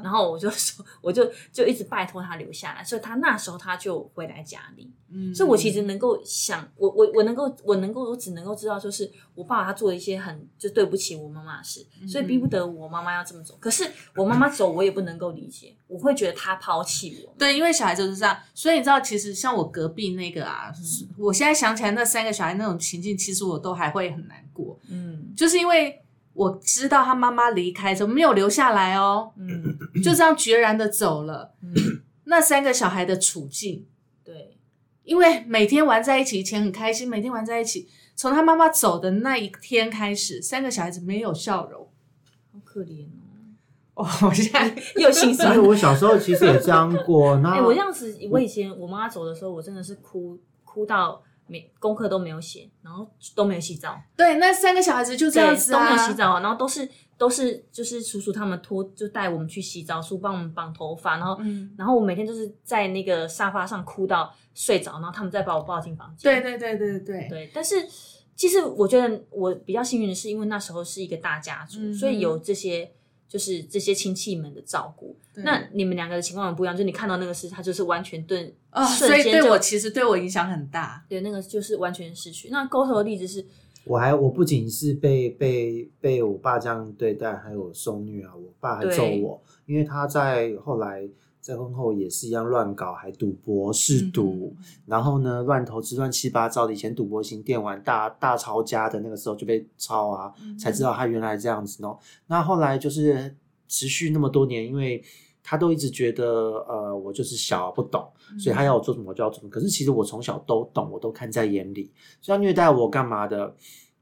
然后我就 说，我就就一直拜托他留下来，所以他那时候他就回来家里。
嗯
所以我其实能够想，我我我能够我能够我只能够知道，就是我爸爸他做了一些很就对不起我妈妈的事，所以逼不得我妈妈要这么走。可是我妈妈走，我也不能够理解，我会觉得她抛弃我。
对，因为小孩就是这样，所以你知道，其实像我隔壁那个啊，
嗯
我现在想起来那三个小孩那种情境，其实我都还会很难过，
嗯
就是因为我知道他妈妈离开怎么没有留下来哦，
嗯
就这样决然的走了。
嗯，
那三个小孩的处境，
对，
因为每天玩在一起，以前很开心，每天玩在一起，从他妈妈走的那一天开始，三个小孩子没有笑容。
好可怜哦，
哦，我现在
又心酸
因为。我小时候其实也这样过，那
哎、我这样子，我以前我妈妈走的时候，我真的是哭哭到没功课都没有写，然后都没有洗澡，
对那三个小孩子就这样子
啊。都没有
啊，
洗澡，然后都是都是就是叔叔他们拖就带我们去洗澡，叔帮我们绑头发，然后、
嗯，
然后我每天就是在那个沙发上哭到睡着，然后他们再把我抱进房间。
对对对对对，
对，但是其实我觉得我比较幸运的是，因为那时候是一个大家族，
嗯
所以有这些就是这些亲戚们的照顾。那你们两个的情况很不一样，就你看到那个事，他就是完全对
哦，
瞬间就
所以对我其实对我影响很大。
对那个就是完全失去。那沟头的例子是，
我还我不仅是被被被我爸这样对待，还有受虐啊，我爸还揍我，因为他在后来在婚后也是一样乱搞，还赌博嗜赌，然后呢乱投资乱七八糟的。以前赌博型电玩大大抄家的那个时候就被抄啊，才知道他原来这样子哦。那后来就是持续那么多年，因为他都一直觉得呃我就是小不懂，所以他要我做什么我就要做什么。可是其实我从小都懂，我都看在眼里。所以他虐待我干嘛的？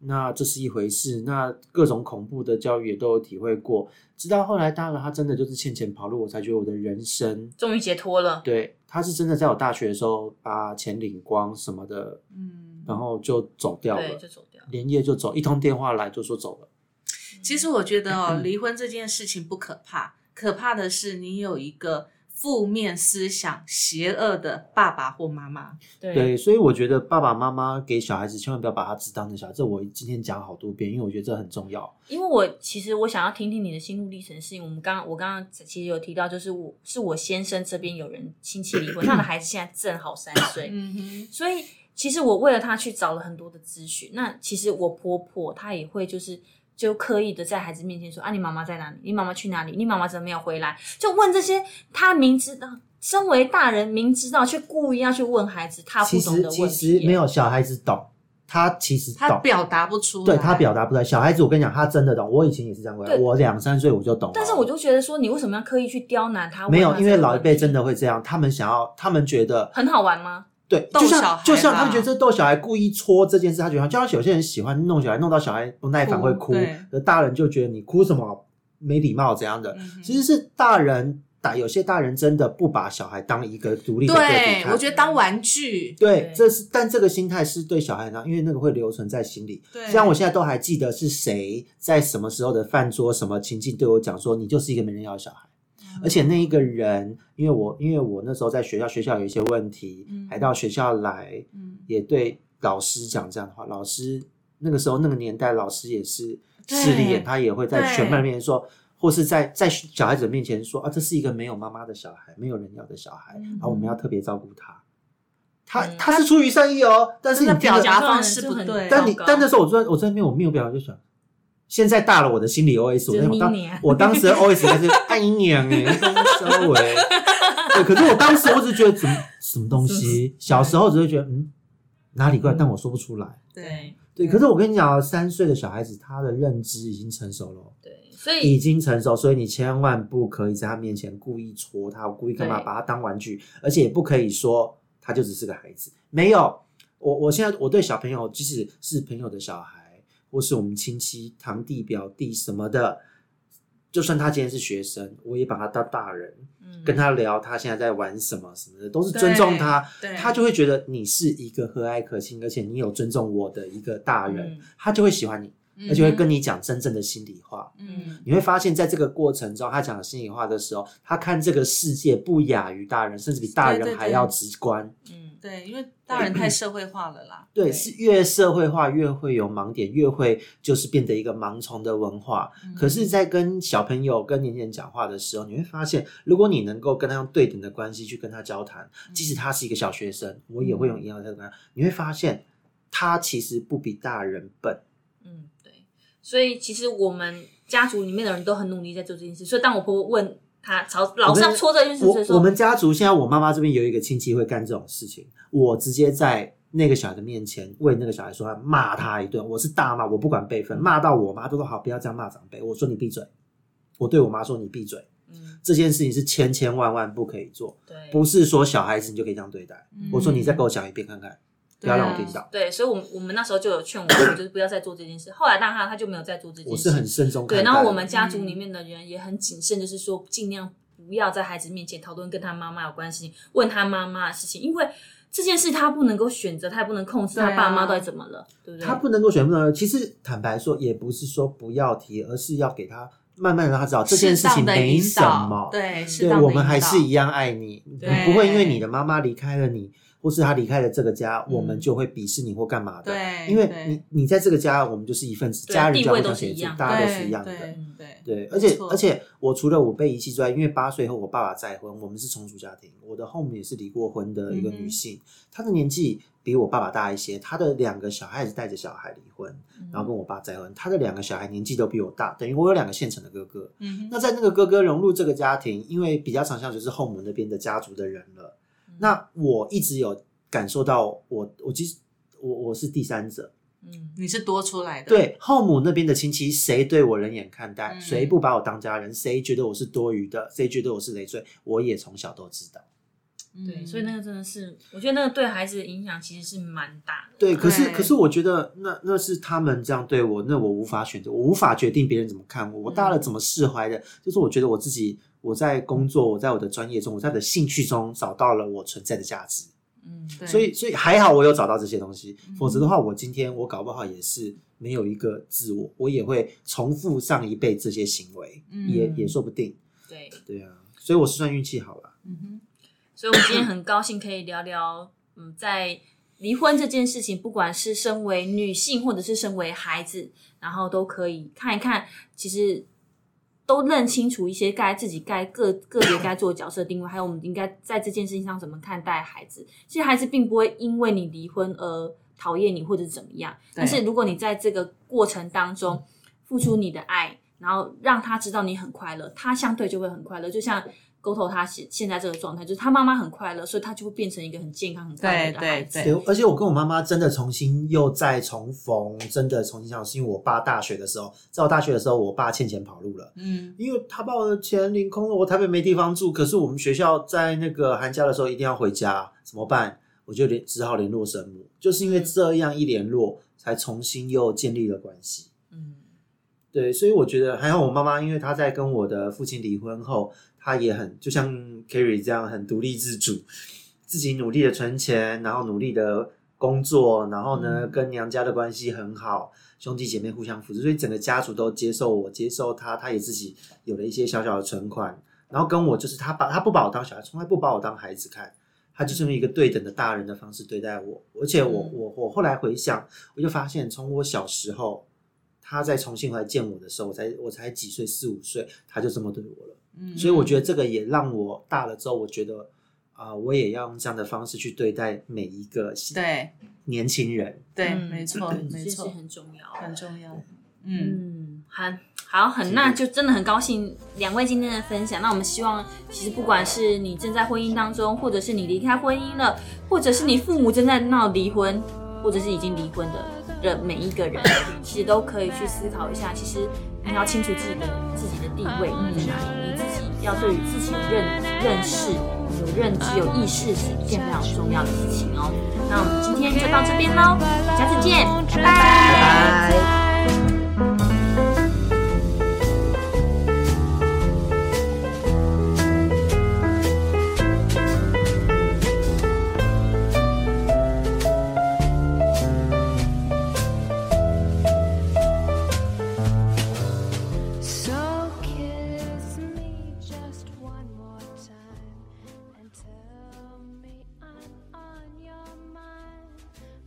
那这是一回事，那各种恐怖的教育也都有体会过。直到后来大了，他真的就是欠钱跑路，我才觉得我的人生，
终于解脱了。
对，他是真的在我大学的时候把钱领光什么的，
嗯，
然后就走掉
对，
了，
就走掉。
连夜就走，一通电话来就说走了。
其实我觉得哦，离婚这件事情不可怕，可怕的是你有一个负面思想、邪恶的爸爸或妈妈。
对
对，所以我觉得爸爸妈妈给小孩子千万不要把他只当成小孩，这我今天讲好多遍，因为我觉得这很重要。
因为我其实我想要听听你的心路历程，是因为我们刚刚我刚刚其实有提到，就是我是我先生这边有人亲戚离婚，他的孩子现在正好三岁，
嗯哼，
所以其实我为了他去找了很多的咨询。那其实我婆婆她也会就是就刻意的在孩子面前说啊，你妈妈在哪里？你妈妈去哪里？你妈妈怎么没有回来？就问这些他明知道。身为大人，明知道却故意要去问孩子他不
其实
懂的问题
其实没有小孩子懂，他其实懂，
他表达不出来，
对他表达不出来。小孩子，我跟你讲，他真的懂。我以前也是这样过来，我两三岁我就懂。
但是我就觉得说，你为什么要刻意去刁难他？
没有，因为老一辈真的会这样，他们想要，他们觉得
很好玩吗？
对，就像就像他们觉得这逗小孩故意戳这件事，他觉得就像有些人喜欢弄小孩，弄到小孩不耐烦会哭
对，
而大人就觉得你哭什么没礼貌怎样的。
嗯
其实是大人打有些大人真的不把小孩当一个独立的个体
对，我觉得当玩具，
对
对，
这是但这个心态是对小孩呢，因为那个会留存在心里。
对，
像我现在都还记得是谁在什么时候的饭桌、什么情境对我讲说，你就是一个没人要的小孩。而且那一个人，因为我因为我那时候在学校，学校有一些问题，
嗯
还到学校来，
嗯，
也对老师讲这样的话。老师那个时候那个年代，老师也是势利眼，他也会在
对
全班面前说，或是在在小孩子面前说啊，这是一个没有妈妈的小孩，没有人要的小孩，
嗯
然后我们要特别照顾他。他
嗯
他是出于善意哦，但是你
表达方式不对
但你但那时候我坐在我在那边我没有表达，就想，现在大了我的心理 OS，我当我当时的 OS 应该是爱你娘哎，稍微，对，可是我当时我只觉得什么什么东西，小时候只会觉得嗯哪里怪，但我说不出来。
对，
对，可是我跟你讲哦，三岁的小孩子他的认知已经成熟了。哦，
对，所以已
经成熟，所以你千万不可以在他面前故意戳他，故意干嘛，把他当玩具，而且也不可以说他就只是个孩子。没有，我我现在我对小朋友，即使是朋友的小孩，或是我们亲戚、堂弟、表弟什么的，就算他今天是学生，我也把他当大人，
嗯
跟他聊他现在在玩什么什么的，都是尊重他，他就会觉得你是一个和蔼可亲，而且你有尊重我的一个大人，
嗯
他就会喜欢你。而且会跟你讲真正的心里话。
嗯
你会发现在这个过程中，他讲心里话的时候，他看这个世界不亚于大人，甚至比大人还要直观。
嗯，
对，因为大人太社会化了啦。
对，是越社会化越会有盲点，越会就是变得一个盲从的文化。
嗯
可是，在跟小朋友、跟年轻人讲话的时候，你会发现，如果你能够跟他用对等的关系去跟他交谈，
嗯
即使他是一个小学生，我也会用一样的态度跟他，你会发现他其实不比大人笨。
所以其实我们家族里面的人都很努力在做这件事。所以当我婆婆问她朝老是要戳这件事的时候，
我我们家族现在，我妈妈这边有一个亲戚会干这种事情，我直接在那个小孩的面前为那个小孩说，骂他一顿。我是大骂，我不管辈分，骂到我妈都说好，不要这样骂长辈。我说你闭嘴，我对我妈说你闭嘴。
嗯，
这件事情是千千万万不可以做，
对，
不是说小孩子你就可以这样对待。
嗯
我说你再给我讲一遍看看，不要让我听到。
对，所以我们我们那时候就有劝我 就是不要再做这件事。后来当然他就没有再做这件事。
我是很慎重
对，然后我们家族里面的人也很谨慎，就是说尽量不要在孩子面前讨论跟他妈妈有关系，问他妈妈的事情，因为这件事他不能够选择，他也不能控制他爸妈到底怎么了，对不对？
他不能够选不能，其实坦白说，也不是说不要提，而是要给他慢慢的让他知道这件事情没什么。
对，
我们还是一样爱你，你
对
不会因为你的妈妈离开了你，或是他离开了这个家，我们
嗯
就会鄙视你或干嘛的。
对，
因为你你在这个家，我们就是一份子，家人就要互相协助
都是一样，
大家都是一样的。
对
嗯
对。
对，而且而且我除了我被遗弃之外，因为八岁后我爸爸再婚，我们是重组家庭，我的后母也是离过婚的一个女性，她的年纪比我爸爸大一些，她的两个小孩子带着小孩离婚，
嗯。
然后跟我爸再婚，她的两个小孩年纪都比我大，等于我有两个现成的哥哥。
嗯。
那在那个哥哥融入这个家庭，因为比较常相就是后母那边的家族的人了，
嗯
那我一直有感受到我我其实我我是第三者，
嗯，
你是多出来的，
对后母那边的亲戚，谁对我冷眼看待，
嗯。
谁不把我当家人，谁觉得我是多余的，谁觉得我是累赘，我也从小都知道。
嗯。
对，所以那个真的是，我觉得那个对孩子的影响其实是蛮大的。
对，可是可是我觉得那那是他们这样对我，那我无法选择，我无法决定别人怎么看我，我大了怎么释怀的，就是我觉得我自己我在工作，我在我的专业中，我在我的兴趣中找到了我存在的价值。
嗯，
对
所以，所以还好我有找到这些东西，
嗯
否则的话，我今天我搞不好也是没有一个自我，我也会重复上一辈这些行为，
嗯
也也说不定。
对，
对啊，所以我是算运气好了。
嗯哼
所以我们今天很高兴可以聊聊，嗯，在离婚这件事情，不管是身为女性或者是身为孩子，然后都可以看一看，其实都认清楚一些该自己该个个别该做的角色定位，还有我们应该在这件事情上怎么看待孩子。其实孩子并不会因为你离婚而讨厌你或者怎么样，但是如果你在这个过程当中付出你的爱，然后让他知道你很快乐，他相对就会很快乐。就像沟通他现现在这个状态，就是他妈妈很快乐，所以他就会变成一个很健康、很快乐的
对
孩子。
对
对，而且我跟我妈妈真的重新又再重逢，真的重新相处，是因为我爸大学的时候，在我大学的时候，我爸欠钱跑路了。
嗯
因为他把我的钱领空了，我台北没地方住，可是我们学校在那个寒假的时候一定要回家，怎么办？我就联只好联络生母，就是因为这样一联络，才重新又建立了关系。
嗯
对，所以我觉得还好，我妈妈因为她在跟我的父亲离婚后，她也很就像 Kerry 这样很独立自主，自己努力的存钱，然后努力的工作，然后呢、
嗯
跟娘家的关系很好，兄弟姐妹互相扶持，所以整个家族都接受我，接受他，他也自己有了一些小小的存款，然后跟我就是他把他不把我当小孩，从来不把我当孩子看。他就是用一个对等的大人的方式对待我，而且我
嗯
我我后来回想，我就发现从我小时候，他再重新回来见我的时候，我才我才几岁四五岁，他就这么对我了。
嗯
所以我觉得这个也让我大了之后，我觉得啊、我也要用这样的方式去对待每一个
对
年轻人。
对，
嗯
没错
事
没错，
很重要，
很重要。嗯，
嗯，很好，很那就真的很高兴两位今天的分享。那我们希望，其实不管是你正在婚姻当中，或者是你离开婚姻了，或者是你父母正在闹离婚，或者是已经离婚的的每一个人，其实都可以去思考一下。其实你要清楚自己的自己的地位在哪里，要对于自己有认认识、有认知、有意识是一件非常重要的事情哦。那我们今天就到这边喽，下次见，拜拜。